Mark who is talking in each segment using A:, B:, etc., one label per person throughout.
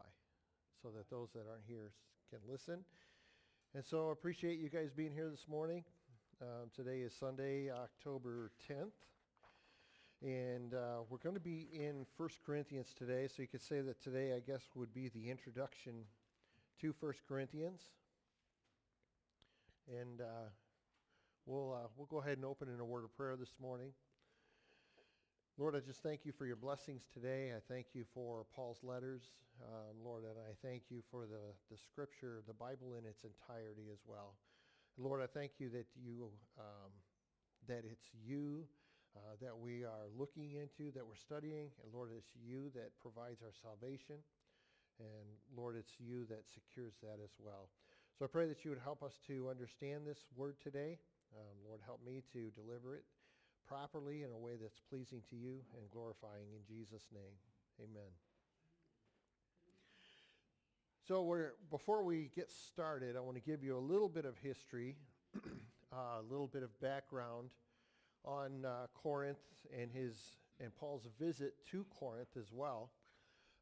A: Spotify so that those that aren't here can listen. And so I appreciate you guys being here this morning. Um, today is Sunday, October 10th. And uh, we're going to be in 1 Corinthians today. So you could say that today, I guess, would be the introduction to 1 Corinthians. And uh, we'll, uh, we'll go ahead and open in a word of prayer this morning. Lord, I just thank you for your blessings today. I thank you for Paul's letters, um, Lord, and I thank you for the, the scripture, the Bible in its entirety as well. Lord, I thank you that you um, that it's you uh, that we are looking into, that we're studying, and Lord, it's you that provides our salvation, and Lord, it's you that secures that as well. So I pray that you would help us to understand this word today. Um, Lord, help me to deliver it properly in a way that's pleasing to you and glorifying in Jesus' name. Amen. So we're, before we get started, I want to give you a little bit of history, uh, a little bit of background on uh, Corinth and his and Paul's visit to Corinth as well.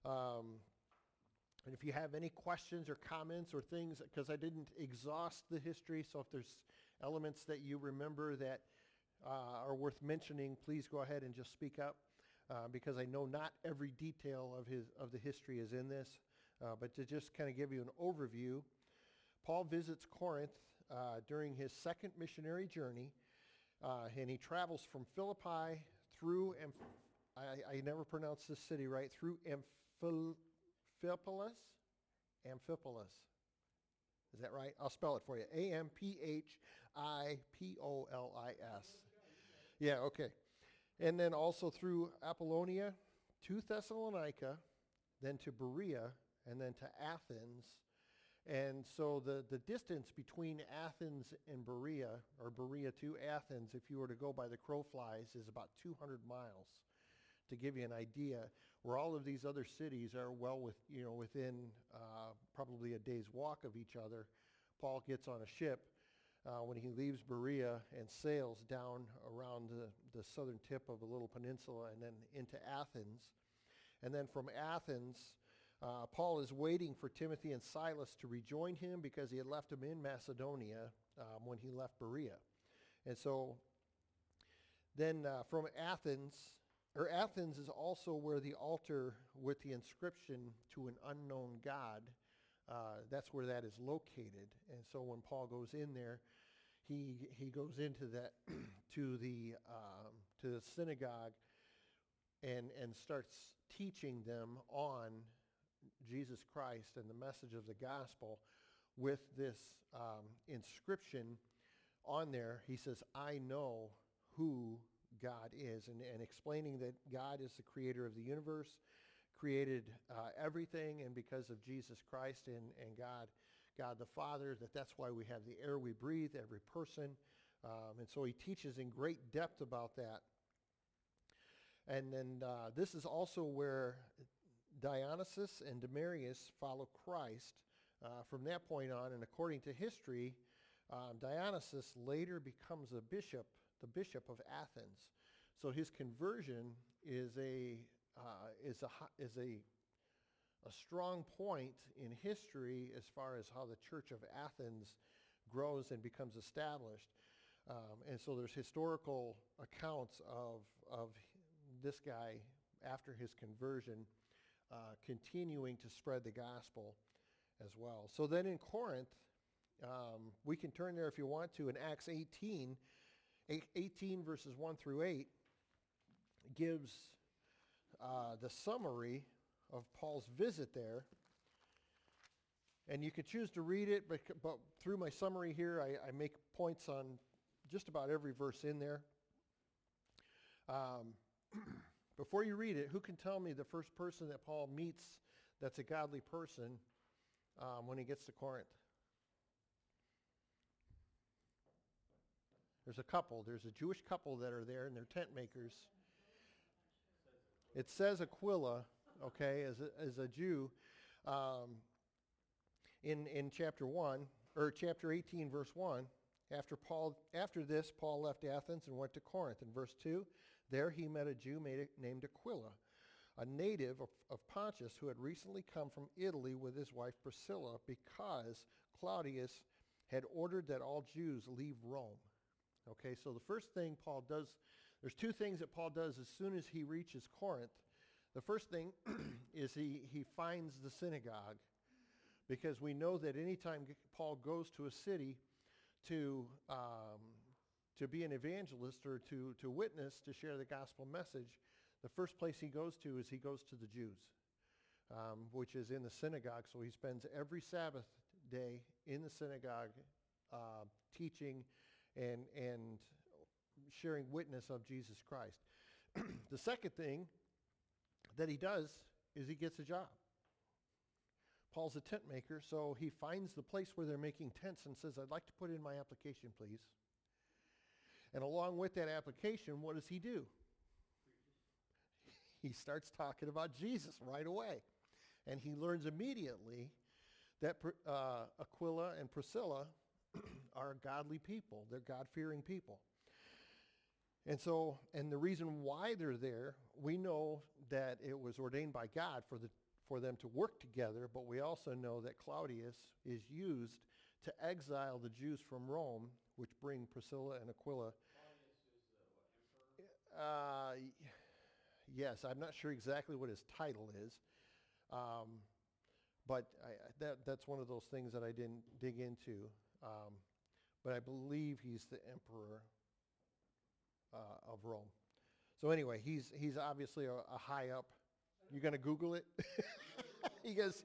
A: Um, and if you have any questions or comments or things, because I didn't exhaust the history, so if there's elements that you remember that uh, are worth mentioning, please go ahead and just speak up uh, because I know not every detail of, his, of the history is in this. Uh, but to just kind of give you an overview, Paul visits Corinth uh, during his second missionary journey, uh, and he travels from Philippi through, Amph- I, I never pronounce this city right, through Amphipolis, Amphipolis, is that right? I'll spell it for you. A-M-P-H-I-P-O-L-I-S. Yeah, okay. And then also through Apollonia to Thessalonica, then to Berea, and then to Athens. And so the, the distance between Athens and Berea, or Berea to Athens, if you were to go by the crow flies, is about 200 miles to give you an idea, where all of these other cities are well with, you know, within uh, probably a day's walk of each other. Paul gets on a ship uh, when he leaves Berea and sails down around the, the southern tip of a little peninsula and then into Athens. And then from Athens, uh, Paul is waiting for Timothy and Silas to rejoin him because he had left them in Macedonia um, when he left Berea. And so then uh, from Athens, or Athens is also where the altar with the inscription to an unknown God, uh, that's where that is located. And so when Paul goes in there, he, he goes into that, to the, um, to the synagogue and, and starts teaching them on Jesus Christ and the message of the gospel with this um, inscription on there. He says, I know who God is and, and explaining that God is the creator of the universe, created uh, everything, and because of Jesus Christ and, and God, God the Father, that that's why we have the air we breathe, every person. Um, and so he teaches in great depth about that. And then uh, this is also where Dionysus and Damaris follow Christ uh, from that point on. And according to history, um, Dionysus later becomes a bishop the bishop of Athens. So his conversion is a, uh, is a, is a, a strong point in history as far as how the church of Athens grows and becomes established. Um, and so there's historical accounts of, of this guy after his conversion uh, continuing to spread the gospel as well. So then in Corinth, um, we can turn there if you want to in Acts 18 18 verses 1 through 8 gives uh, the summary of Paul's visit there. And you could choose to read it, but, but through my summary here, I, I, make points on just about every verse in there. Um, before you read it, who can tell me the first person that Paul meets that's a godly person um, when he gets to Corinth? There's a couple. There's a Jewish couple that are there, and they're tent makers. It says Aquila, okay, as a, as a Jew, um, in in chapter one or chapter 18, verse one. After Paul, after this, Paul left Athens and went to Corinth. In verse two, there he met a Jew named Aquila, a native of, of Pontus who had recently come from Italy with his wife Priscilla because Claudius had ordered that all Jews leave Rome. Okay, so the first thing Paul does, there's two things that Paul does as soon as he reaches Corinth. The first thing is he, he finds the synagogue because we know that anytime Paul goes to a city to, um, to be an evangelist or to, to witness, to share the gospel message, the first place he goes to is he goes to the Jews, um, which is in the synagogue. So he spends every Sabbath day in the synagogue uh, teaching and, and sharing witness of Jesus Christ. the second thing that he does is he gets a job. Paul's a tent maker, so he finds the place where they're making tents and says, I'd like to put in my application, please. And along with that application, what does he do? He starts talking about Jesus right away. And he learns immediately that uh, Aquila and Priscilla are godly people. They're God-fearing people. And so, and the reason why they're there, we know that it was ordained by God for, the, for them to work together, but we also know that Claudius is used to exile the Jews from Rome, which bring Priscilla and Aquila. Uh, yes, I'm not sure exactly what his title is. Um, but I, that, that's one of those things that I didn't dig into. Um, but I believe he's the emperor uh, of Rome. So anyway, he's, he's obviously a, a high up. You're going to Google it? he goes,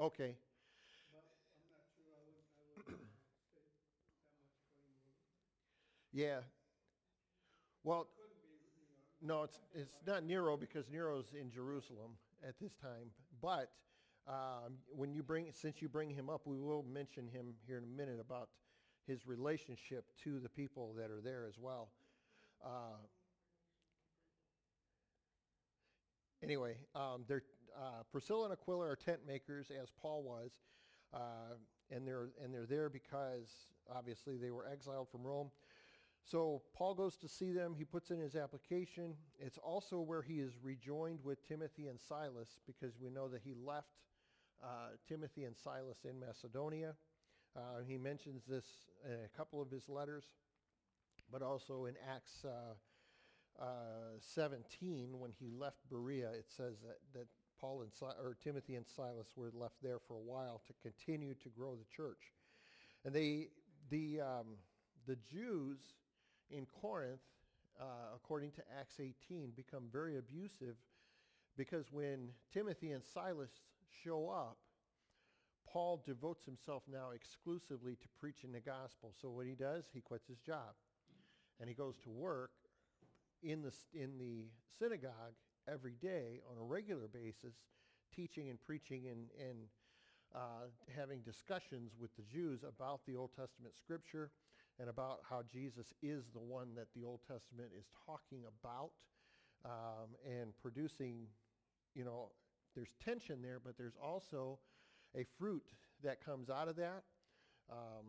A: okay. Yeah. Well, no, it's, it's not Nero because Nero's in Jerusalem at this time. But um, when you bring, since you bring him up, we will mention him here in a minute about his relationship to the people that are there as well. Uh, anyway, um, uh, Priscilla and Aquila are tent makers, as Paul was, uh, and they're and they're there because obviously they were exiled from Rome. So Paul goes to see them. He puts in his application. It's also where he is rejoined with Timothy and Silas because we know that he left uh, Timothy and Silas in Macedonia. Uh, he mentions this in a couple of his letters, but also in Acts uh, uh 17 when he left Berea, it says that, that Paul and si- or Timothy and Silas were left there for a while to continue to grow the church. And they, the, um, the Jews in Corinth, uh, according to Acts 18, become very abusive because when Timothy and Silas show up, Paul devotes himself now exclusively to preaching the gospel. So what he does, he quits his job and he goes to work in the, in the synagogue every day on a regular basis, teaching and preaching and, and uh, having discussions with the Jews about the Old Testament scripture and about how Jesus is the one that the Old Testament is talking about um, and producing, you know, there's tension there, but there's also a fruit that comes out of that. Um,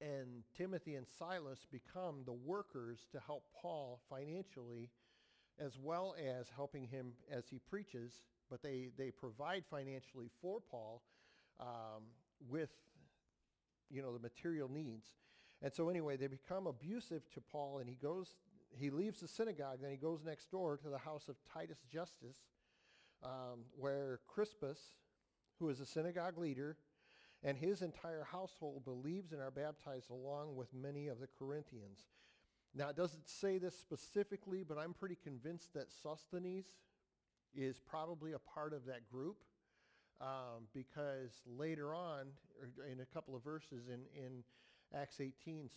A: and Timothy and Silas become the workers to help Paul financially as well as helping him as he preaches, but they, they provide financially for Paul um, with, you know, the material needs. And so anyway, they become abusive to Paul, and he goes, he leaves the synagogue, then he goes next door to the house of Titus Justus, um, where Crispus, who is a synagogue leader, and his entire household believes and are baptized along with many of the Corinthians. Now, it doesn't say this specifically, but I'm pretty convinced that Sosthenes is probably a part of that group um, because later on, in a couple of verses in, in Acts 18,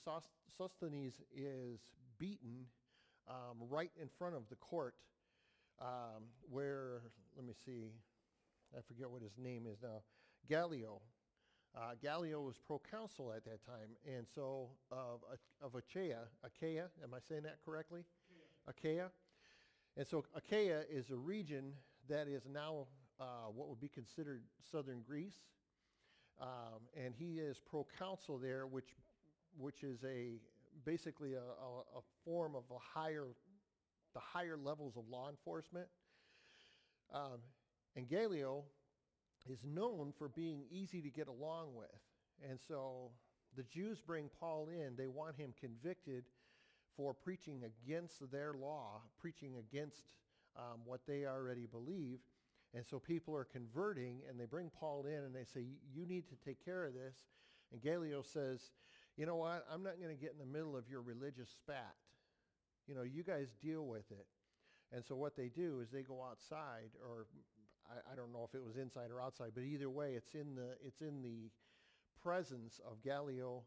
A: Sosthenes is beaten um, right in front of the court um, where, let me see, I forget what his name is now, Gallio. Uh, Gallio was proconsul at that time, and so of, of Achaia, Achaia, am I saying that correctly? Achaia. And so Achaia is a region that is now uh, what would be considered southern Greece. Um, and he is proconsul there, which, which is a basically a, a, a form of a higher, the higher levels of law enforcement. Um, and Galileo is known for being easy to get along with. And so the Jews bring Paul in. They want him convicted for preaching against their law, preaching against um, what they already believe. And so people are converting and they bring Paul in and they say, you need to take care of this. And Galileo says, you know what? I'm not going to get in the middle of your religious spat. You know, you guys deal with it. And so what they do is they go outside, or I, I, don't know if it was inside or outside, but either way, it's in the it's in the presence of Gallio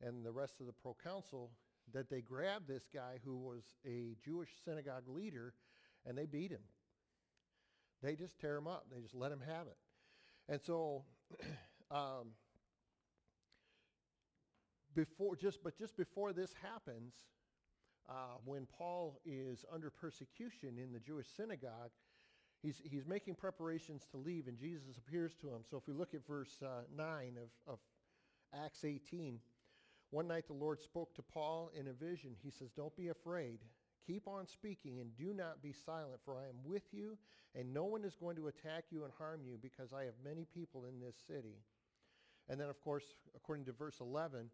A: and the rest of the proconsul that they grab this guy who was a Jewish synagogue leader and they beat him. They just tear him up. They just let him have it. And so, um, before just but just before this happens, uh, when Paul is under persecution in the Jewish synagogue, he's he's making preparations to leave, and Jesus appears to him. So if we look at verse uh, nine of, of Acts 18. One night the Lord spoke to Paul in a vision. He says, Don't be afraid. Keep on speaking and do not be silent, for I am with you, and no one is going to attack you and harm you because I have many people in this city. And then, of course, according to verse 11,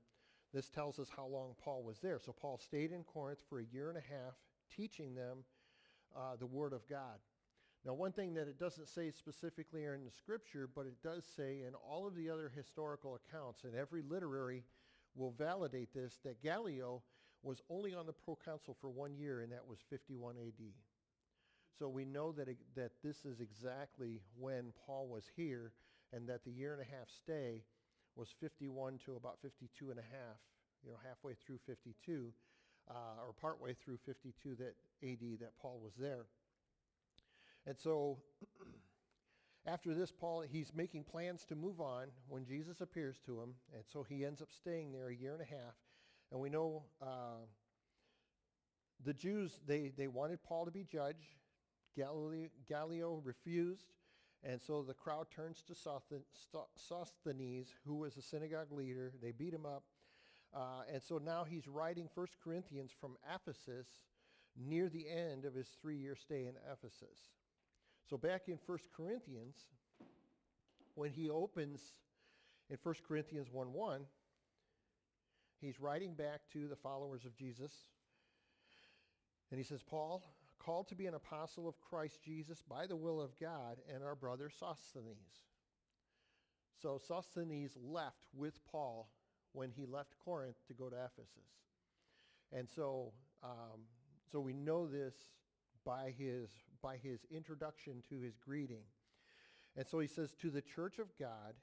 A: this tells us how long Paul was there. So Paul stayed in Corinth for a year and a half, teaching them uh, the Word of God. Now, one thing that it doesn't say specifically in the scripture, but it does say in all of the other historical accounts, and every literary will validate this, that Gallio was only on the proconsul for one year, and that was 51 AD. So we know that, it, that this is exactly when Paul was here, and that the year and a half stay was 51 to about 52 and a half, you know, halfway through 52, uh, or partway through 52 that AD that Paul was there. And so after this, Paul, he's making plans to move on when Jesus appears to him. And so he ends up staying there a year and a half. And we know uh, the Jews, they, they wanted Paul to be judge. Galileo, Gallio refused. And so the crowd turns to Sosthenes, who was a synagogue leader. They beat him up. Uh, and so now he's writing 1 Corinthians from Ephesus near the end of his three-year stay in Ephesus. So back in 1 Corinthians, when he opens in 1 Corinthians 1.1, He's writing back to the followers of Jesus. And he says, Paul, called to be an apostle of Christ Jesus by the will of God, and our brother Sosthenes. So Sosthenes left with Paul when he left Corinth to go to Ephesus. And so, um, so we know this by his, by his introduction to his greeting. And so he says, to the church of God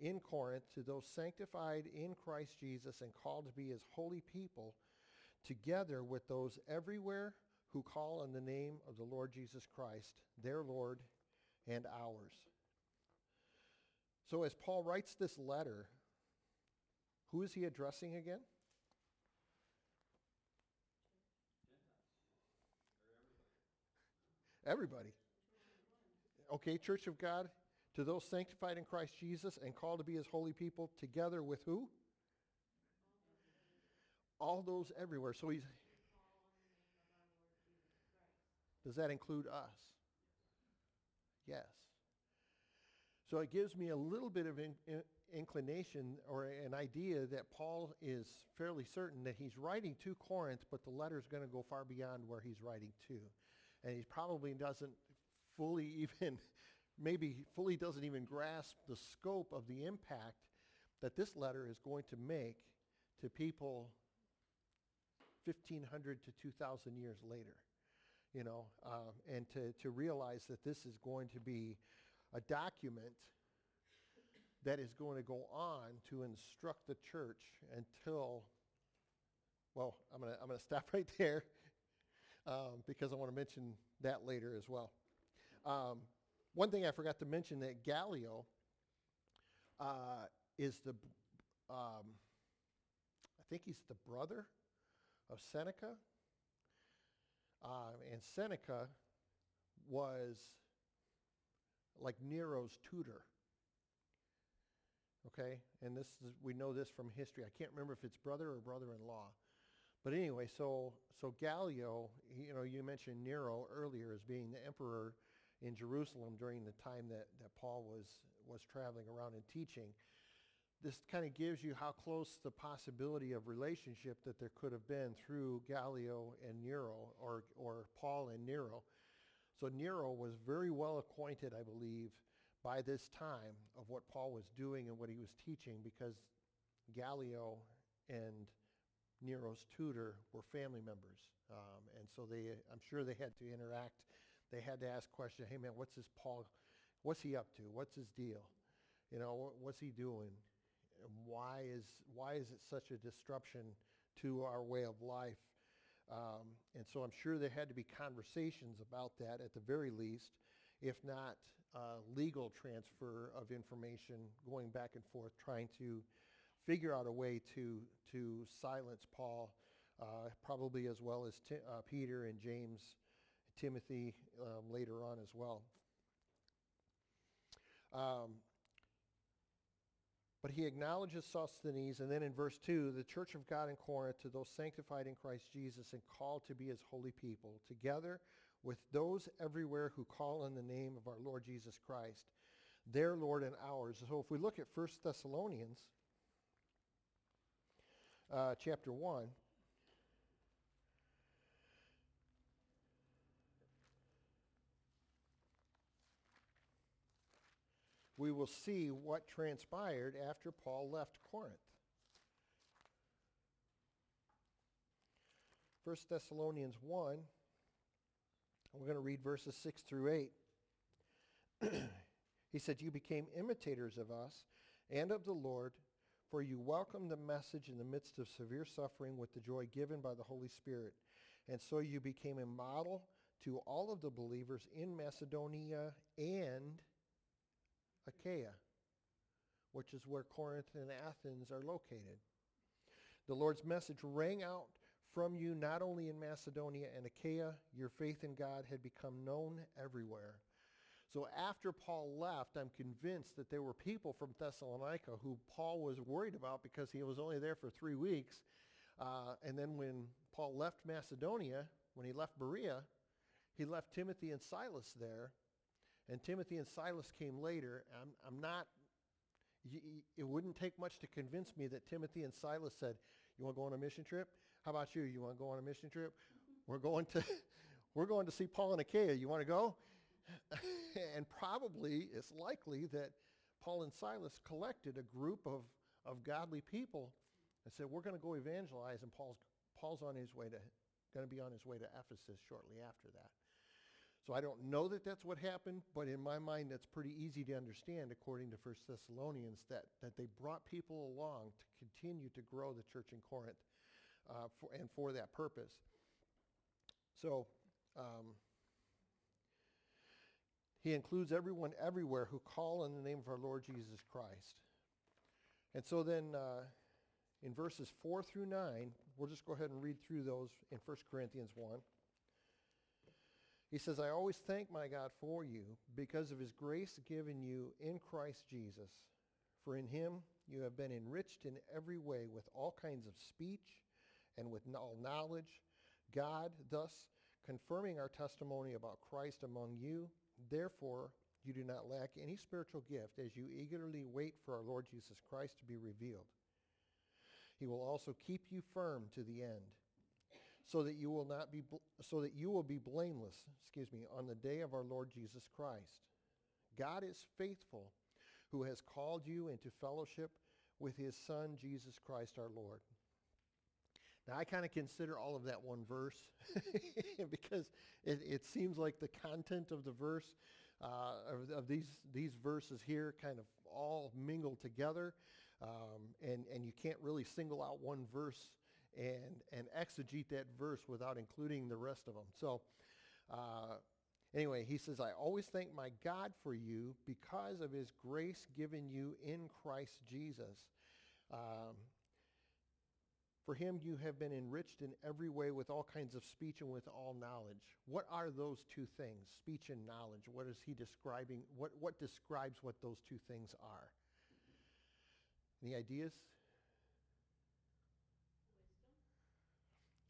A: in Corinth to those sanctified in Christ Jesus and called to be his holy people, together with those everywhere who call on the name of the Lord Jesus Christ, their Lord and ours. So as Paul writes this letter, who is he addressing again? Everybody. Okay, Church of God, to those sanctified in Christ Jesus and called to be his holy people together with who? All those everywhere. So he's Does that include us? Yes. So it gives me a little bit of in, in, inclination or an idea that Paul is fairly certain that he's writing to Corinth, but the letter is going to go far beyond where he's writing to. And he probably doesn't fully even maybe fully doesn't even grasp the scope of the impact that this letter is going to make to people 1,500 to 2,000 years later. You know, um, and to, to realize that this is going to be a document that is going to go on to instruct the church until, well, I'm going to I'm going to stop right there um, because I want to mention that later as well. Um, one thing I forgot to mention that Gallio uh, is the, um, I think he's the brother of Seneca. Uh, and Seneca was like Nero's tutor. Okay? And this is, we know this from history. I can't remember if it's brother or brother-in-law. But anyway, so so Gallio, you know, you mentioned Nero earlier as being the emperor in Jerusalem during the time that, that Paul was was traveling around and teaching. This kind of gives you how close the possibility of relationship that there could have been through Gallio and Nero or or Paul and Nero. So Nero was very well acquainted, I believe, by this time of what Paul was doing and what he was teaching because Gallio and Nero's tutor were family members. Um, and so they, I'm sure they had to interact. They had to ask questions. Hey man, what's this Paul, what's he up to? What's his deal? You know, what's he doing? Why is, why is it such a disruption to our way of life? Um, and so I'm sure there had to be conversations about that at the very least, if not uh, legal transfer of information going back and forth, trying to figure out a way to, to silence Paul, uh, probably as well as uh, Peter and James, Timothy um, later on as well. Um, but he acknowledges Sosthenes, and then in verse 2, the church of God in Corinth, to those sanctified in Christ Jesus and called to be his holy people, together with those everywhere who call on the name of our Lord Jesus Christ, their Lord and ours. So if we look at 1 Thessalonians uh, chapter 1, we will see what transpired after Paul left Corinth. 1 Thessalonians 1, we're going to read verses 6 through 8. he said, You became imitators of us and of the Lord, for you welcomed the message in the midst of severe suffering with the joy given by the Holy Spirit. And so you became a model to all of the believers in Macedonia and Achaia, which is where Corinth and Athens are located. The Lord's message rang out from you not only in Macedonia and Achaia, your faith in God had become known everywhere. So after Paul left, I'm convinced that there were people from Thessalonica who Paul was worried about because he was only there for three weeks. Uh, and then when Paul left Macedonia, when he left Berea, he left Timothy and Silas there. And Timothy and Silas came later. I'm, I'm not, it wouldn't take much to convince me that Timothy and Silas said, you want to go on a mission trip? How about you? You want to go on a mission trip? We're going to, we're going to see Paul and Achaia. You want to go? and probably it's likely that Paul and Silas collected a group of, of godly people and said, we're going to go evangelize. And Paul's, Paul's on his way to, going to be on his way to Ephesus shortly after that. So I don't know that that's what happened, but in my mind, that's pretty easy to understand according to 1 Thessalonians that, that they brought people along to continue to grow the church in Corinth uh, for, and for that purpose. So um, he includes everyone everywhere who call on the name of our Lord Jesus Christ. And so then uh, in verses 4 through 9, we'll just go ahead and read through those in 1 Corinthians 1. He says, I always thank my God for you because of his grace given you in Christ Jesus. For in him you have been enriched in every way with all kinds of speech and with all knowledge, God thus confirming our testimony about Christ among you. Therefore, you do not lack any spiritual gift as you eagerly wait for our Lord Jesus Christ to be revealed. He will also keep you firm to the end so that you will not be so that you will be blameless, excuse me, on the day of our Lord Jesus Christ. God is faithful who has called you into fellowship with his son Jesus Christ our Lord. Now, I kind of consider all of that one verse because it, it, seems like the content of the verse, uh, of, of, these, these verses here, kind of all mingle together. Um, and, and you can't really single out one verse and, and exegete that verse without including the rest of them. So, uh, anyway, he says, I always thank my God for you because of his grace given you in Christ Jesus. Um, for him you have been enriched in every way with all kinds of speech and with all knowledge. What are those two things, speech and knowledge? What is he describing? What, what describes what those two things are? Any ideas?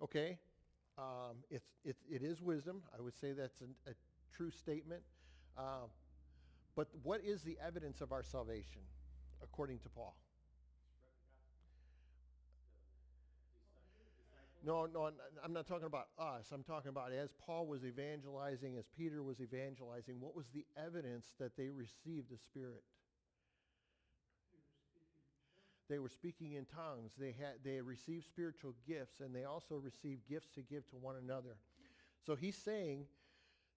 A: Okay? Um, it's, it's, it is wisdom. I would say that's an, a true statement. Uh, but what is the evidence of our salvation, according to Paul? No, no, I'm not talking about us. I'm talking about as Paul was evangelizing, as Peter was evangelizing, what was the evidence that they received the Spirit? They were speaking in tongues. They had they received spiritual gifts, and they also received gifts to give to one another. So he's saying,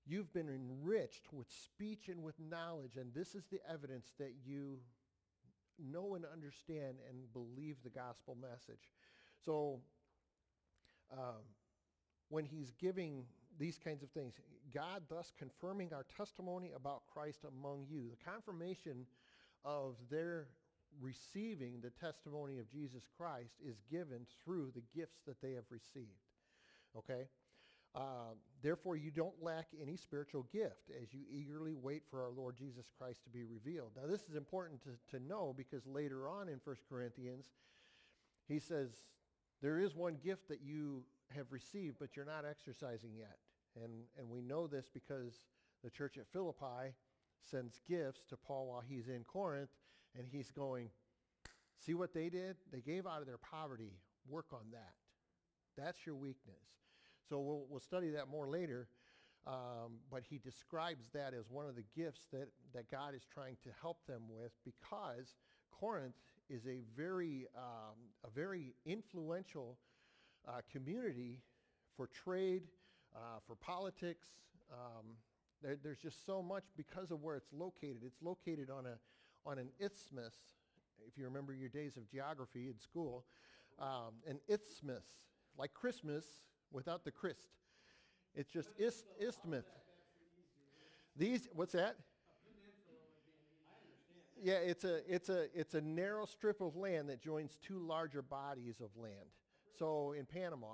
A: you've been enriched with speech and with knowledge, and this is the evidence that you know and understand and believe the gospel message. So um, when he's giving these kinds of things, God thus confirming our testimony about Christ among you. The confirmation of their receiving the testimony of Jesus Christ is given through the gifts that they have received. Okay? Uh, therefore, you don't lack any spiritual gift as you eagerly wait for our Lord Jesus Christ to be revealed. Now, this is important to, to know because later on in 1 Corinthians, he says, there is one gift that you have received, but you're not exercising yet. And, and we know this because the church at Philippi sends gifts to Paul while he's in Corinth, and he's going, see what they did? They gave out of their poverty. Work on that. That's your weakness. So we'll, we'll study that more later. Um, but he describes that as one of the gifts that, that God is trying to help them with because Corinth is a very, um, a very influential uh, community for trade, uh, for politics. Um, there, there's just so much because of where it's located. It's located on, a, on an isthmus, if you remember your days of geography in school, um, an isthmus, like Christmas without the Christ. It's just ist, isthmus. These, what's that? Yeah, it's a, it's, a, it's a narrow strip of land that joins two larger bodies of land. So in Panama,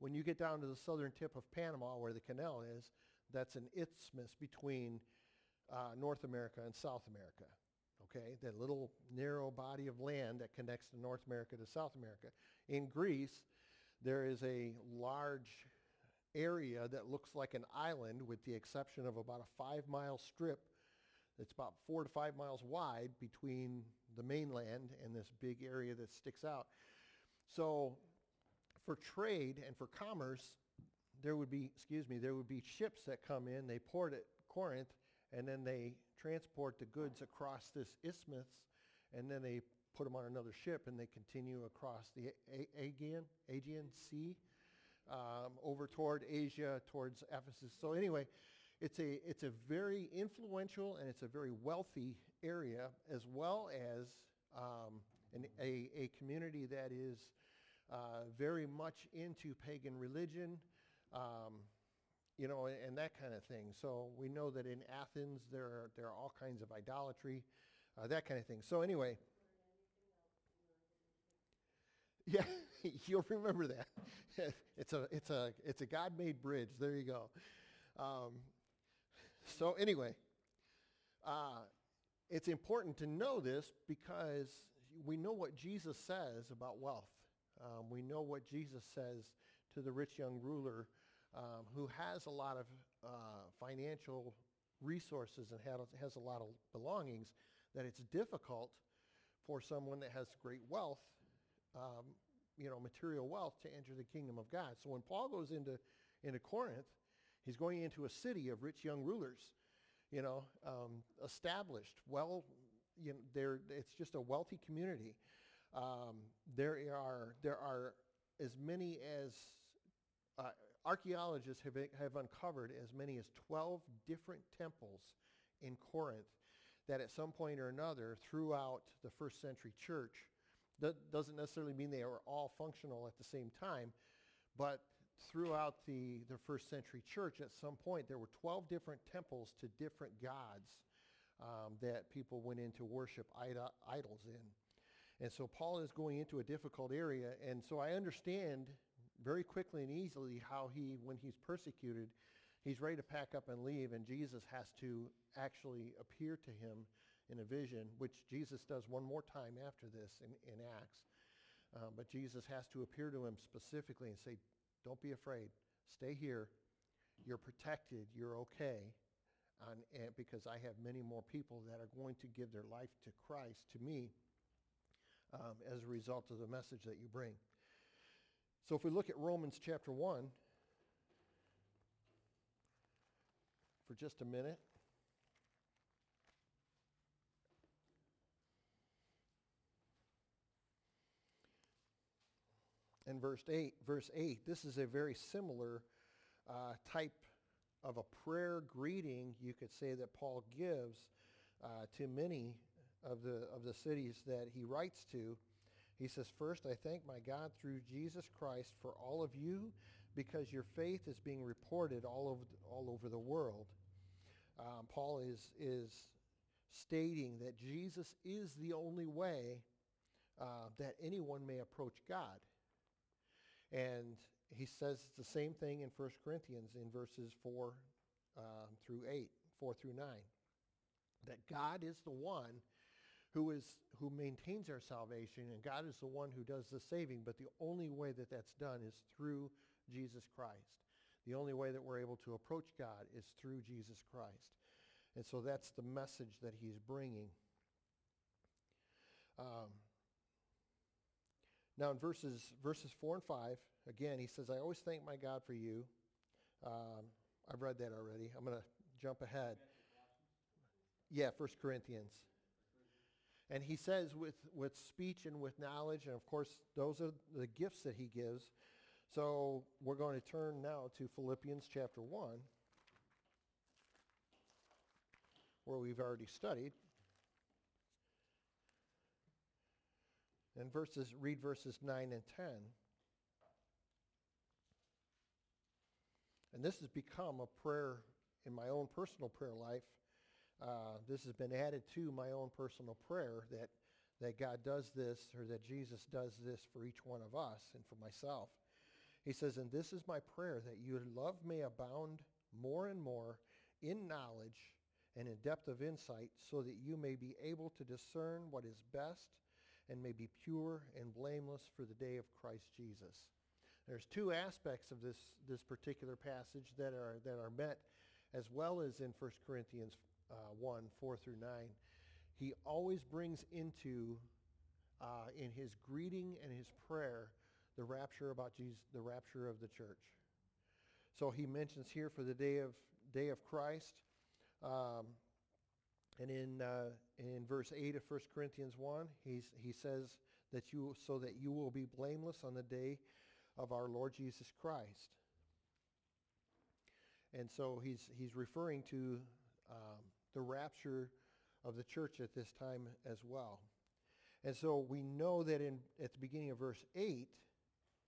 A: when you get down to the southern tip of Panama where the canal is, that's an isthmus between uh, North America and South America. Okay, that little narrow body of land that connects to North America to South America. In Greece, there is a large area that looks like an island with the exception of about a five mile strip that's about four to five miles wide between the mainland and this big area that sticks out. So for trade and for commerce, there would be, excuse me, there would be ships that come in, they port at Corinth, and then they transport the goods across this isthmus, and then they put them on another ship, and they continue across the Aegean, Aegean Sea um, over toward Asia, towards Ephesus. So anyway, it's a, it's a very influential and it's a very wealthy area as well as um, an, a, a community that is uh, very much into pagan religion, um, you know, and, and, that kind of thing. So we know that in Athens there are, there are all kinds of idolatry, uh, that kind of thing. So anyway, yeah, you'll remember that. it's a it's a it's a God-made bridge. There you go. Um, so anyway, uh, it's important to know this because we know what Jesus says about wealth. Um, we know what Jesus says to the rich young ruler um, who has a lot of uh, financial resources and has, a lot of belongings, that it's difficult for someone that has great wealth, um, you know, material wealth to enter the kingdom of God. So when Paul goes into, into Corinth, he's going into a city of rich young rulers, you know, um, established, well, you know, they're, it's just a wealthy community. Um, there are there are as many as uh, archaeologists have, have uncovered as many as 12 different temples in Corinth that at some point or another throughout the first century church that doesn't necessarily mean they were all functional at the same time but throughout the, the first century church at some point there were 12 different temples to different gods um, that people went in to worship idols in and so Paul is going into a difficult area. And so I understand very quickly and easily how he, when he's persecuted, he's ready to pack up and leave. And Jesus has to actually appear to him in a vision, which Jesus does one more time after this in, in Acts. Uh, but Jesus has to appear to him specifically and say, Don't be afraid. Stay here. You're protected. You're okay. And, because I have many more people that are going to give their life to Christ, to me, um, as a result of the message that you bring. So if we look at Romans chapter 1 for just a minute. And verse 8, verse 8, this is a very similar uh, type of a prayer greeting, you could say, that Paul gives uh, to many of the, of the cities that he writes to. He says, First, I thank my God through Jesus Christ for all of you because your faith is being reported all over, all over the world. Um, Paul is, is stating that Jesus is the only way uh, that anyone may approach God. And he says the same thing in 1 Corinthians in verses 4 um, through 8, 4 through 9. That God is the one who is who maintains our salvation and God is the one who does the saving, but the only way that that's done is through Jesus Christ. The only way that we're able to approach God is through Jesus Christ. And so that's the message that he's bringing. Um, now in verses, verses 4 and 5, again, he says, I always thank my God for you. Um, I've read that already. I'm going to jump ahead. Yeah, 1 Corinthians. And he says with, with speech and with knowledge, and of course, those are the gifts that he gives. So we're going to turn now to Philippians chapter 1, where we've already studied. And verses, read verses 9 and 10. And this has become a prayer in my own personal prayer life. Uh, this has been added to my own personal prayer that, that God does this or that Jesus does this for each one of us and for myself. He says, And this is my prayer, that your love may abound more and more in knowledge and in depth of insight, so that you may be able to discern what is best and may be pure and blameless for the day of Christ Jesus. There's two aspects of this, this particular passage that are, that are met as well as in 1 Corinthians uh, 1, 4 through 9. He always brings into, uh, in his greeting and his prayer, the rapture about Jesus, the rapture of the church. So he mentions here for the day of, day of Christ, um, and in, uh, in verse 8 of 1 Corinthians 1, he's, he says that you, so that you will be blameless on the day of our Lord Jesus Christ. And so he's, he's referring to um, the rapture of the church at this time as well. And so we know that in, at the beginning of verse 8,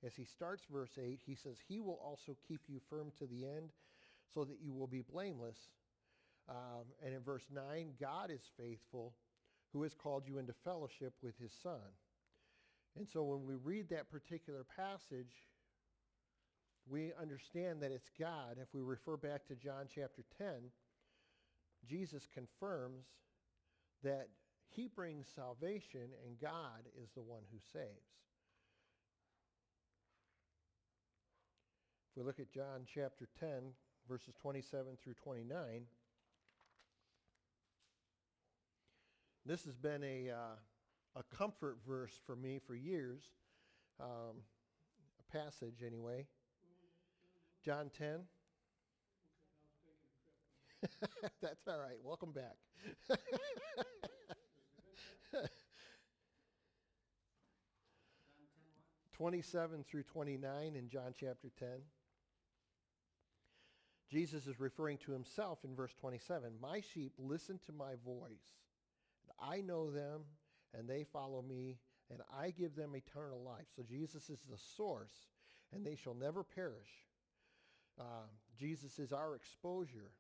A: as he starts verse 8, he says, He will also keep you firm to the end so that you will be blameless. Um, and in verse 9, God is faithful who has called you into fellowship with his Son. And so when we read that particular passage, we understand that it's God. If we refer back to John chapter 10, Jesus confirms that he brings salvation and God is the one who saves. If we look at John chapter 10, verses 27 through 29, this has been a, uh, a comfort verse for me for years, um, a passage anyway. John 10. That's all right. Welcome back. 27 through 29 in John chapter 10. Jesus is referring to himself in verse 27. My sheep listen to my voice. I know them, and they follow me, and I give them eternal life. So Jesus is the source, and they shall never perish. Uh, Jesus is our exposure.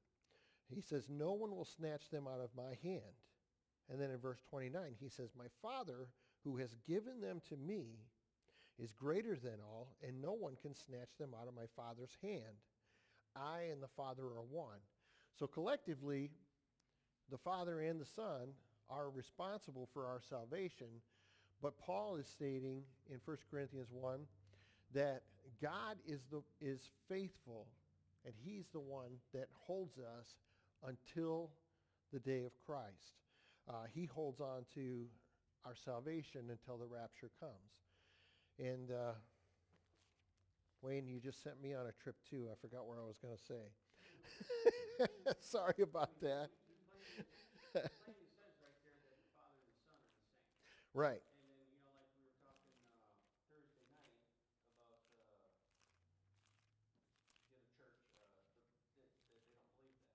A: He says, no one will snatch them out of my hand. And then in verse 29, he says, my Father who has given them to me is greater than all, and no one can snatch them out of my Father's hand. I and the Father are one. So collectively, the Father and the Son are responsible for our salvation. But Paul is stating in 1 Corinthians 1 that God is, the, is faithful, and he's the one that holds us until the day of Christ. Uh, he holds on to our salvation until the rapture comes. And uh, Wayne, you just sent me on a trip too. I forgot where I was going to say. Sorry about that. right.
B: And then, you know, like we were talking, uh, Thursday night about, uh, the other church, uh, the, that, that they don't believe that. I mean, just,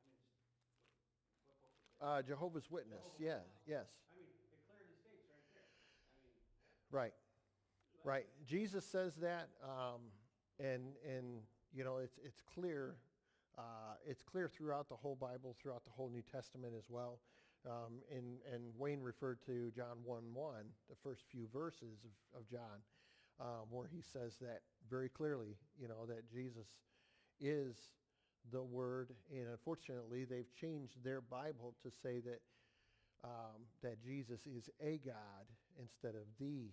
B: what, what book was it?
A: Uh, Jehovah's Witness. Yeah, yes.
B: I mean, it clearly states right there. I mean,
A: Right. Right. Jesus says that, um, and and you know it's it's clear, uh, it's clear throughout the whole Bible, throughout the whole New Testament as well. Um, and and Wayne referred to John one one, the first few verses of, of John, um, where he says that very clearly. You know that Jesus is the Word, and unfortunately they've changed their Bible to say that um, that Jesus is a God instead of the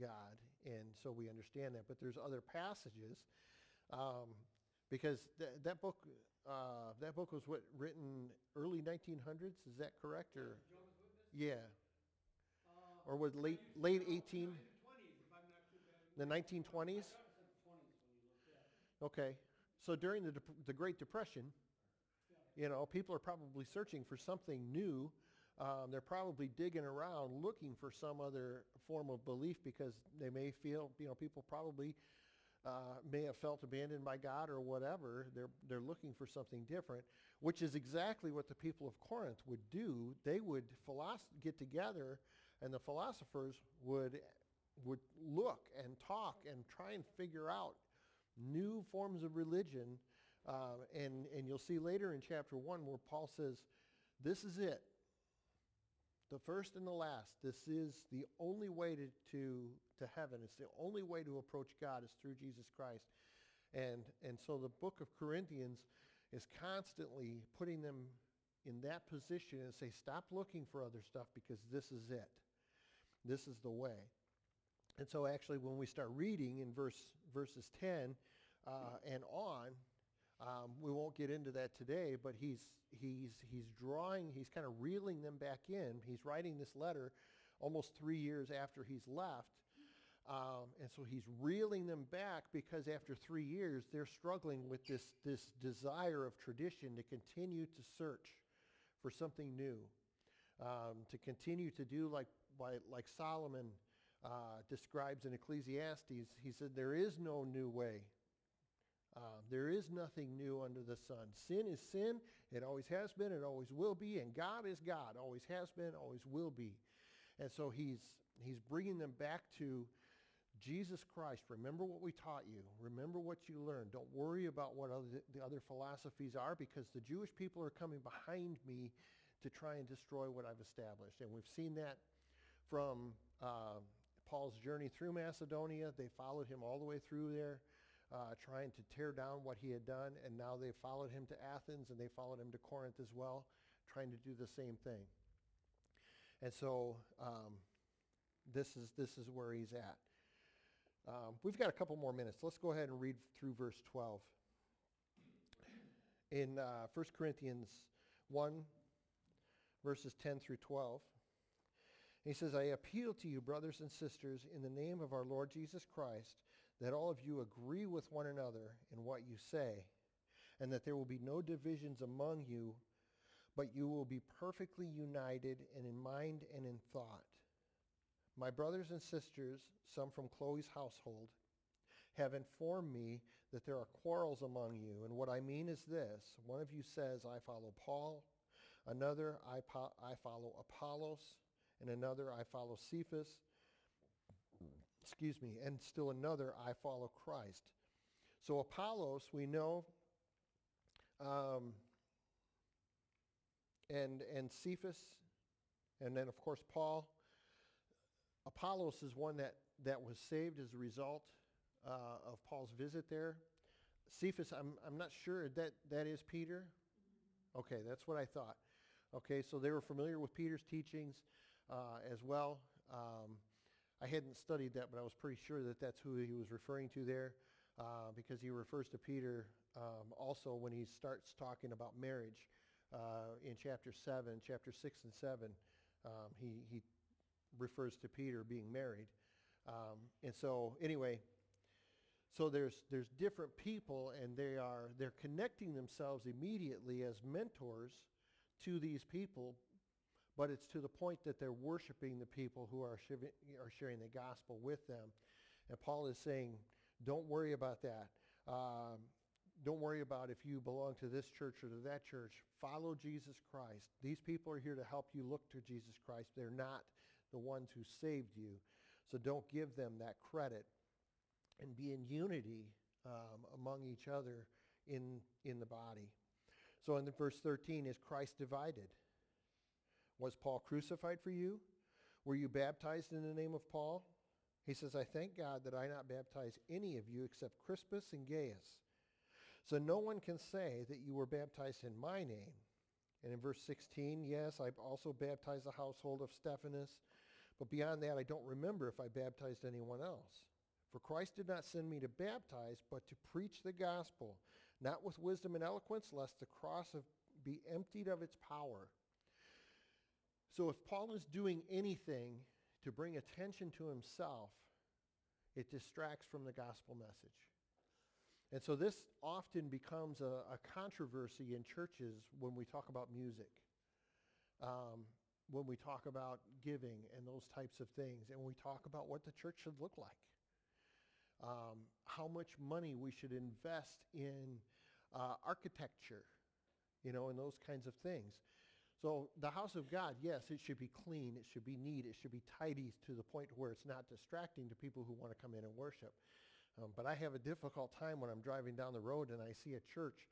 A: God, and so we understand that. But there's other passages, um, because th- that book, uh, that book was what written early 1900s. Is that correct, or yeah,
B: uh,
A: or was late late 18
B: twenties, if I'm not too bad.
A: the 1920s?
B: I thought it said the twenties when you looked at it.
A: Okay, so during the dep- the Great Depression, you know, people are probably searching for something new. Um, they're probably digging around looking for some other form of belief because they may feel, you know, people probably uh, may have felt abandoned by God or whatever. They're they're looking for something different, which is exactly what the people of Corinth would do. They would philosoph- get together, and the philosophers would would look and talk and try and figure out new forms of religion. Uh, and, and you'll see later in chapter 1 where Paul says, this is it. The first and the last. This is the only way to, to, to heaven. It's the only way to approach God is through Jesus Christ. And, and so the book of Corinthians is constantly putting them in that position and say, stop looking for other stuff because this is it. This is the way. And so actually when we start reading in verse, verses 10 uh, and on, um, we won't get into that today, but he's, he's, he's drawing, he's kind of reeling them back in. He's writing this letter almost three years after he's left. Um, and so he's reeling them back because after three years, they're struggling with this, this desire of tradition to continue to search for something new, um, to continue to do like, like, like Solomon uh, describes in Ecclesiastes. He said, there is no new way. Uh, there is nothing new under the sun. Sin is sin. It always has been. It always will be. And God is God. Always has been. Always will be. And so he's, he's bringing them back to Jesus Christ. Remember what we taught you. Remember what you learned. Don't worry about what other, the other philosophies are because the Jewish people are coming behind me to try and destroy what I've established. And we've seen that from uh, Paul's journey through Macedonia. They followed him all the way through there uh, trying to tear down what he had done, and now they followed him to Athens, and they followed him to Corinth as well, trying to do the same thing. And so um, this is this is where he's at. Um, we've got a couple more minutes. Let's go ahead and read through verse 12. In uh, 1 Corinthians 1, verses 10 through 12, he says, I appeal to you, brothers and sisters, in the name of our Lord Jesus Christ, that all of you agree with one another in what you say, and that there will be no divisions among you, but you will be perfectly united and in mind and in thought. My brothers and sisters, some from Chloe's household, have informed me that there are quarrels among you. And what I mean is this. One of you says, I follow Paul. Another, I, po- I follow Apollos. And another, I follow Cephas excuse me, and still another, I follow Christ. So Apollos, we know, um, and, and Cephas, and then of course Paul. Apollos is one that, that was saved as a result uh, of Paul's visit there. Cephas, I'm, I'm not sure that that is Peter. Okay, that's what I thought. Okay, so they were familiar with Peter's teachings uh, as well. Um, I hadn't studied that, but I was pretty sure that that's who he was referring to there. uh, because he refers to Peter um, also when he starts talking about marriage uh, in chapter 7, chapter 6 and 7. Um, he, he refers to Peter being married. Um, and so anyway, so there's, there's different people and they are, they're connecting themselves immediately as mentors to these people, but it's to the point that they're worshiping the people who are, are sharing the gospel with them. And Paul is saying, don't worry about that. Um, don't worry about if you belong to this church or to that church. Follow Jesus Christ. These people are here to help you look to Jesus Christ. They're not the ones who saved you. So don't give them that credit and be in unity um, among each other in, in the body. So in the verse 13, is Christ divided? Was Paul crucified for you? Were you baptized in the name of Paul? He says, I thank God that I not baptize any of you except Crispus and Gaius. So no one can say that you were baptized in my name. And in verse 16, yes, I also baptized the household of Stephanas. But beyond that, I don't remember if I baptized anyone else. For Christ did not send me to baptize, but to preach the gospel, not with wisdom and eloquence, lest the cross be emptied of its power. So if Paul is doing anything to bring attention to himself, it distracts from the gospel message. And so this often becomes a, a controversy in churches when we talk about music, um, when we talk about giving and those types of things, and we talk about what the church should look like, um, how much money we should invest in uh, architecture, you know, and those kinds of things. So the house of God, yes, it should be clean, it should be neat, it should be tidy to the point where it's not distracting to people who want to come in and worship. Um, but I have a difficult time when I'm driving down the road and I see a church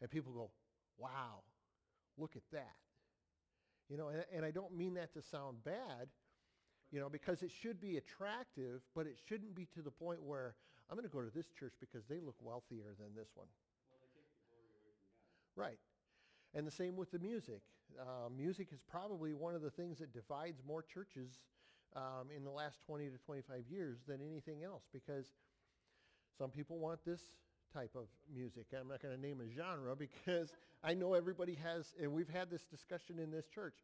A: and people go, wow, look at that. You know, and, and I don't mean that to sound bad, you know, because it should be attractive, but it shouldn't be to the point where I'm going to go to this church because they look wealthier than this one.
B: Well, they take the glory away from God.
A: Right. And the same with the music. Uh, music is probably one of the things that divides more churches um, in the last 20 to 25 years than anything else because some people want this type of music. I'm not going to name a genre because I know everybody has, and we've had this discussion in this church,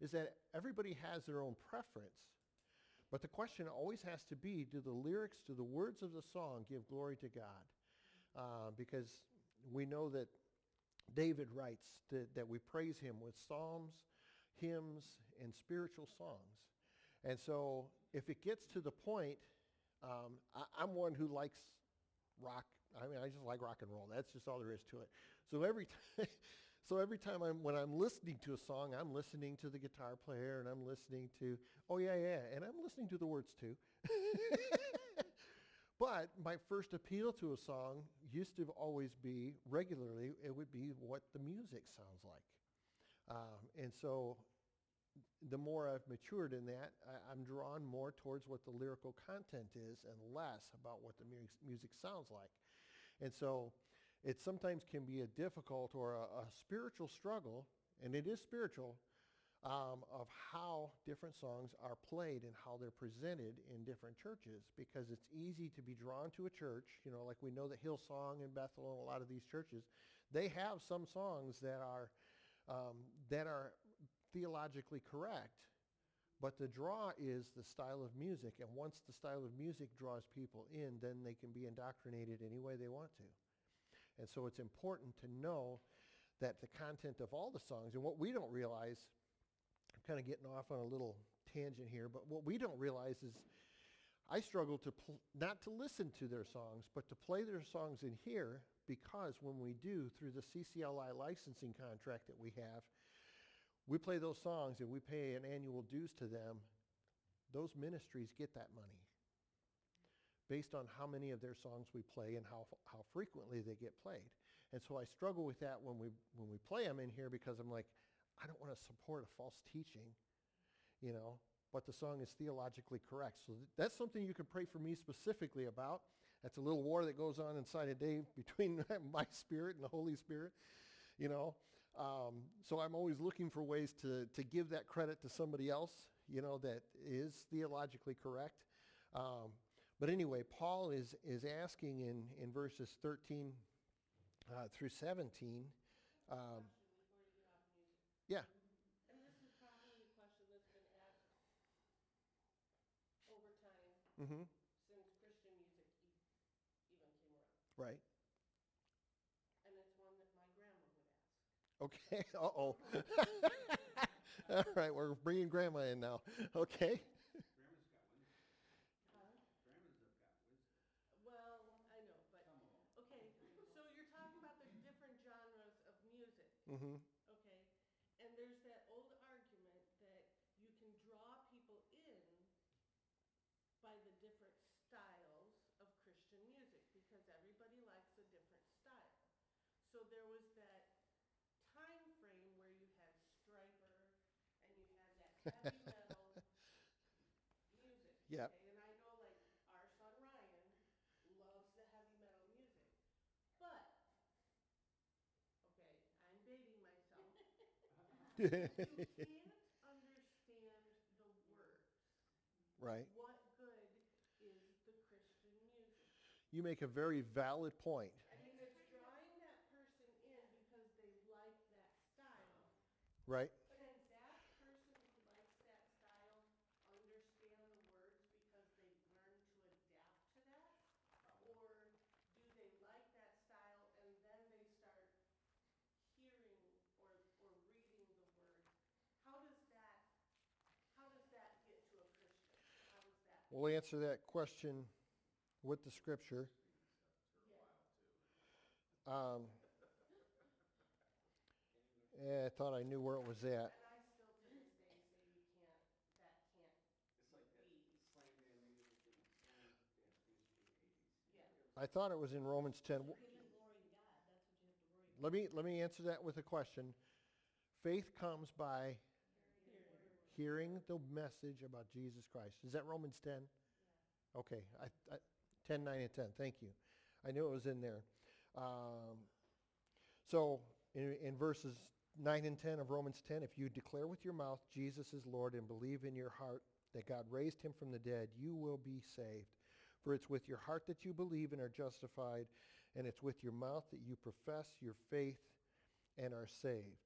A: is that everybody has their own preference. But the question always has to be, do the lyrics, do the words of the song give glory to God? Uh, because we know that David writes that, we praise him with psalms, hymns, and spiritual songs. And so if it gets to the point, um, I, I'm one who likes rock. I mean, I just like rock and roll. That's just all there is to it. So every time, so every time I'm when I'm listening to a song, I'm listening to the guitar player and I'm listening to oh yeah yeah, and I'm listening to the words too. but my first appeal to a song used to always be regularly. It would be what the music sounds like, um, and so the more I've matured in that, I, am drawn more towards what the lyrical content is and less about what the mu- music sounds like. And so it sometimes can be a difficult or a, a spiritual struggle, and it is spiritual, um, of how different songs are played and how they're presented in different churches because it's easy to be drawn to a church, you know, like we know that Hillsong and Bethel and a lot of these churches, they have some songs that are um, that are theologically correct, but the draw is the style of music. And once the style of music draws people in, then they can be indoctrinated any way they want to. And so it's important to know that the content of all the songs, and what we don't realize, kind of getting off on a little tangent here, but what we don't realize is I struggle to pl- not to listen to their songs, but to play their songs in here because when we do, through the CCLI licensing contract that we have, we play those songs and we pay an annual dues to them, those ministries get that money based on how many of their songs we play and how, how frequently they get played. And so I struggle with that when we, when we play them in here because I'm like, I don't want to support a false teaching, you know, but the song is theologically correct. So th- that's something you could pray for me specifically about. That's a little war that goes on inside of Dave between my spirit and the Holy Spirit, you know. Um, so I'm always looking for ways to, to give that credit to somebody else, you know, that is theologically correct. Um, But anyway, Paul is, is asking in, in verses 13 uh, through 17. Um, yeah,
C: And this is probably a question that's been asked over time
A: hmm
C: since Christian music e- even came around.
A: right.
C: And it's one that my grandma would ask.
A: Okay, uh-oh. All right, we're bringing grandma in now. Okay.
B: Grandma's got wisdom. Grandmas have got wisdom.
C: Well, I know, but,
B: Some of 'em.
C: okay, so you're talking about the different genres of music,
A: hmm
C: okay? And there's that old argument that you can draw people in by the different styles of Christian music, because everybody likes a different style. So there was that time frame where you had Stryper and you had that heavy metal music.
A: Yep.
C: okay? And I know like our son Ryan loves the heavy metal music. But, okay, I'm dating myself. You can't understand the words.
A: right.
C: What good is the Christian music?
A: You make a very valid point.
C: I mean, it's drawing that person in because they like that style.
A: Right.
C: But does that person who likes that style understand the words because they've learned to adapt to that? Or do they like that style and then they start hearing or, or reading the words? How does that, how does that get to a Christian? How does that?
A: We'll answer that question with the scripture. Um, I thought I knew where it was at.
C: I still to this day say you can't, that can't
B: It's like that
C: be,
B: slang band music and slang dance music in the eighties.
C: yeah.
A: I thought it was in Romans 10.
D: You're ignoring God, that's what you have to worry about.
A: Let me, let me answer that with a question. Faith comes by hearing the message about Jesus Christ. Is that Romans 10? Okay, I, I, 10, 9, and 10. Thank you. I knew it was in there. Um, so in, in verses 9 and 10 of Romans 10, if you declare with your mouth Jesus is Lord and believe in your heart that God raised him from the dead, you will be saved. For it's with your heart that you believe and are justified, and it's with your mouth that you profess your faith and are saved.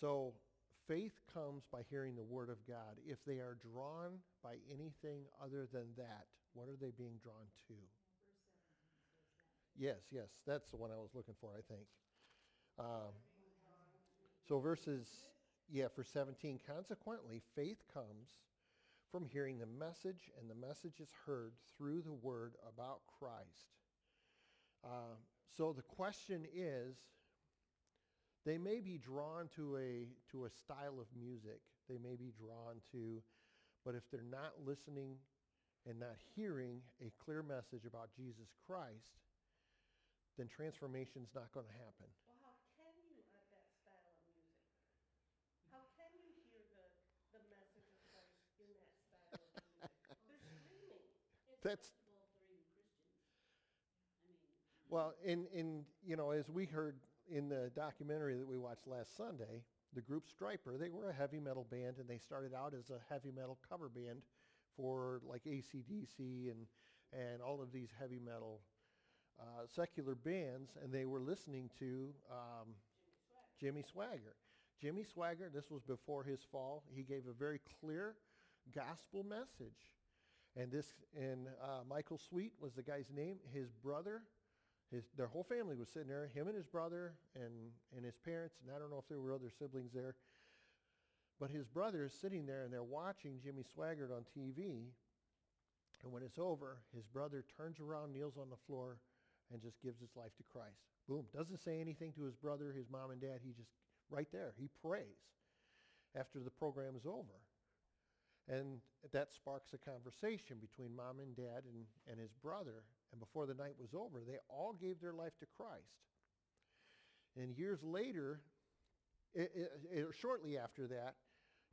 A: So faith comes by hearing the word of God. If they are drawn by anything other than that, what are they being drawn to? Yes, yes, that's the one I was looking for, I think. Um, so verses, yeah, for 17, consequently, faith comes from hearing the message, and the message is heard through the word about Christ. Um, so the question is, they may be drawn to a, to a style of music. They may be drawn to, but if they're not listening and not hearing a clear message about Jesus Christ, then transformation's not going to happen.
C: Well, how can you at that style of music? How can you hear the, the message of Christ in that style of music? They're screaming.
D: It's
A: That's-
D: acceptable for even I mean,
A: Well, in, in, you know, as we heard in the documentary that we watched last Sunday, the group Stryper, they were a heavy metal band and they started out as a heavy metal cover band for like AC/DC and, and all of these heavy metal uh, secular bands and they were listening to um, Jimmy Swaggart. Jimmy Swaggart, this was before his fall, he gave a very clear gospel message. And this, and uh, Michael Sweet was the guy's name. His brother, his, their whole family was sitting there, him and his brother and, and his parents, and I don't know if there were other siblings there. But his brother is sitting there and they're watching Jimmy Swaggart on TV. And when it's over, his brother turns around, kneels on the floor, and just gives his life to Christ. Boom. Doesn't say anything to his brother, his mom and dad. He just, right there, he prays after the program is over. And that sparks a conversation between mom and dad and, and his brother. And before the night was over, they all gave their life to Christ. And years later, it, it, it, shortly after that,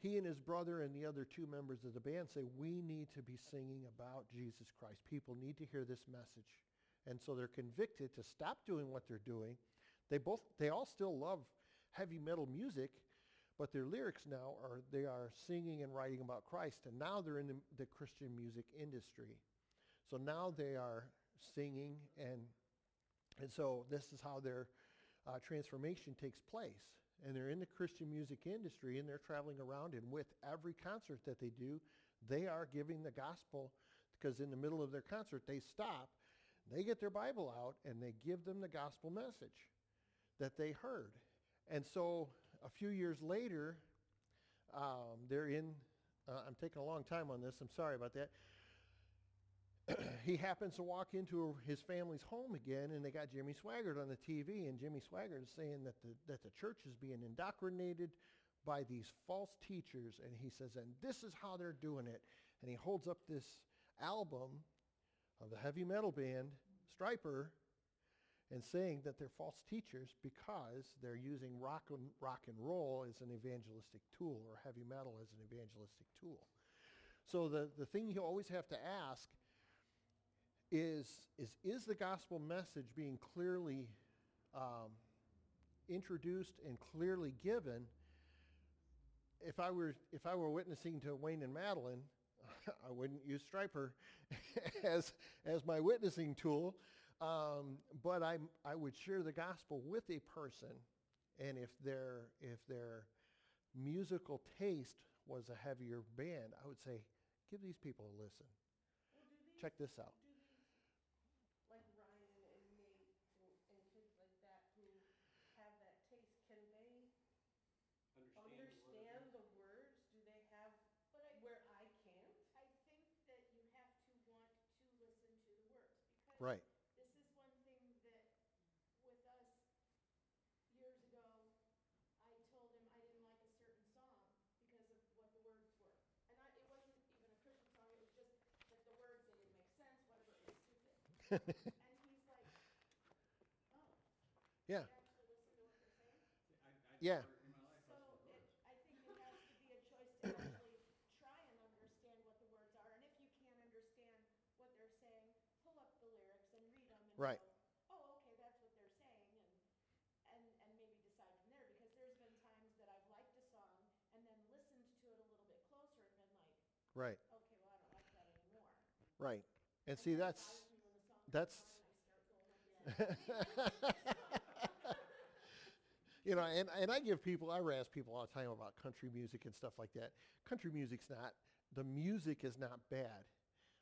A: he and his brother and the other two members of the band say, we need to be singing about Jesus Christ. People need to hear this message. And so they're convicted to stop doing what they're doing. They both, they all still love heavy metal music, but their lyrics now are they are singing and writing about Christ, and now they're in the, the Christian music industry. So now they are singing, and and so this is how their uh, transformation takes place. And they're in the Christian music industry, and they're traveling around, and with every concert that they do, they are giving the gospel because in the middle of their concert they stop, they get their Bible out, and they give them the gospel message that they heard. And so a few years later, um, they're in, uh, I'm taking a long time on this, I'm sorry about that. He happens to walk into his family's home again, and they got Jimmy Swaggart on the TV, and Jimmy Swaggart is saying that the, that the church is being indoctrinated by these false teachers, and he says, and this is how they're doing it. And he holds up this album of the heavy metal band, Stryper, and saying that they're false teachers because they're using rock and, rock and roll as an evangelistic tool or heavy metal as an evangelistic tool. So the, the thing you always have to ask is, is, is the gospel message being clearly um, introduced and clearly given? If I were, if I were witnessing to Wayne and Madeline, I wouldn't use Stryper as, as my witnessing tool. Um, but I, I would share the gospel with a person, and if their, if their musical taste was a heavier band, I would say, give these people a listen.
C: Well, these,
A: Check this out.
C: do these, like Ryan and Nate and, and kids like that who have that taste, can they understand the words? Do they have,
D: But I,
C: where I can't?
D: I think that you have to want to listen to the words, because
A: Right.
D: this is one thing that with us, years ago, I told him I didn't like a certain song because of what the words were. And I, it wasn't even a Christian song, it was just that the words, they didn't make sense, whatever, it was stupid. And he's like, oh,
A: Yeah.
D: you actually listen to what they're saying?
A: Yeah.
D: So it, I think it has to be a choice to actually try and understand what the words are, and if you can't understand what they're saying, pull up the lyrics and read them and
A: Right.
D: oh, okay, that's what they're saying, and, and, and maybe decide from there, because there's been times that I've liked a song and then listened to it a little bit closer and been like,
A: Right,
D: okay, well, I don't like that anymore.
A: right. And see,
D: then it
A: that's,
D: bothers me when the song
A: that's-
D: on and I start going like,
A: you know, and, and I give people, I razz people all the time about country music and stuff like that. Country music's not, the music is not bad.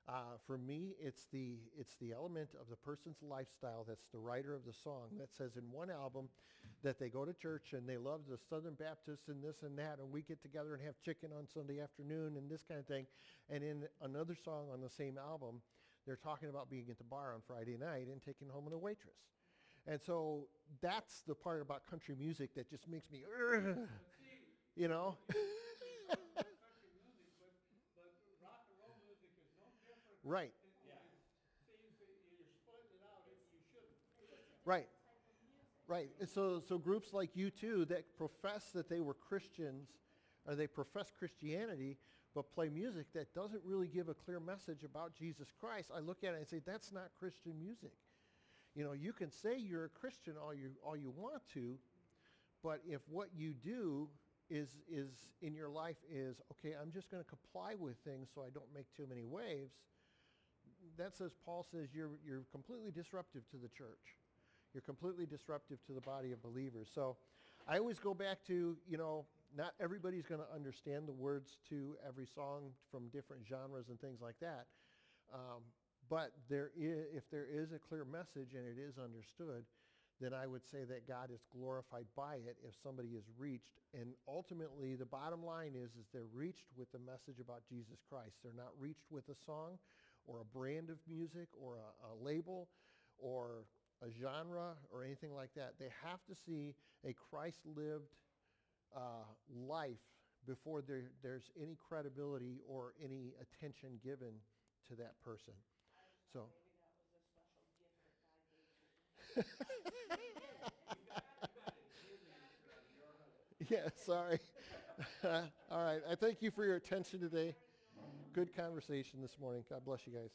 A: Uh, for me, it's the, it's the element of the person's lifestyle that's the writer of the song that says in one album that they go to church and they love the Southern Baptists and this and that and we get together and have chicken on Sunday afternoon and this kind of thing. And in another song on the same album, they're talking about being at the bar on Friday night and taking home a waitress. And so that's the part about country music that just makes me, you know?
B: country music, but, but rock and roll music is no different.
A: Right,
B: Yeah. See, you, see, you're splitting it out, and you shouldn't.
A: right, right. And so, so groups like U2 that profess that they were Christians or they profess Christianity but play music that doesn't really give a clear message about Jesus Christ, I look at it and say, that's not Christian music. You know, you can say you're a Christian all you, all you want to, but if what you do is, is in your life is, okay, I'm just going to comply with things so I don't make too many waves, that says, Paul says, you're, you're completely disruptive to the church. You're completely disruptive to the body of believers. So I always go back to, you know, not everybody's going to understand the words to every song from different genres and things like that. Um, but there is, if there is a clear message and it is understood, then I would say that God is glorified by it if somebody is reached. And ultimately, the bottom line is, is they're reached with the message about Jesus Christ. They're not reached with a song or a brand of music or a, a label or a genre or anything like that. They have to see a Christ-lived uh, life before there, there's any credibility or any attention given to that person. So, yeah, sorry. All right. I thank you for your attention today. Good conversation this morning. God bless you guys.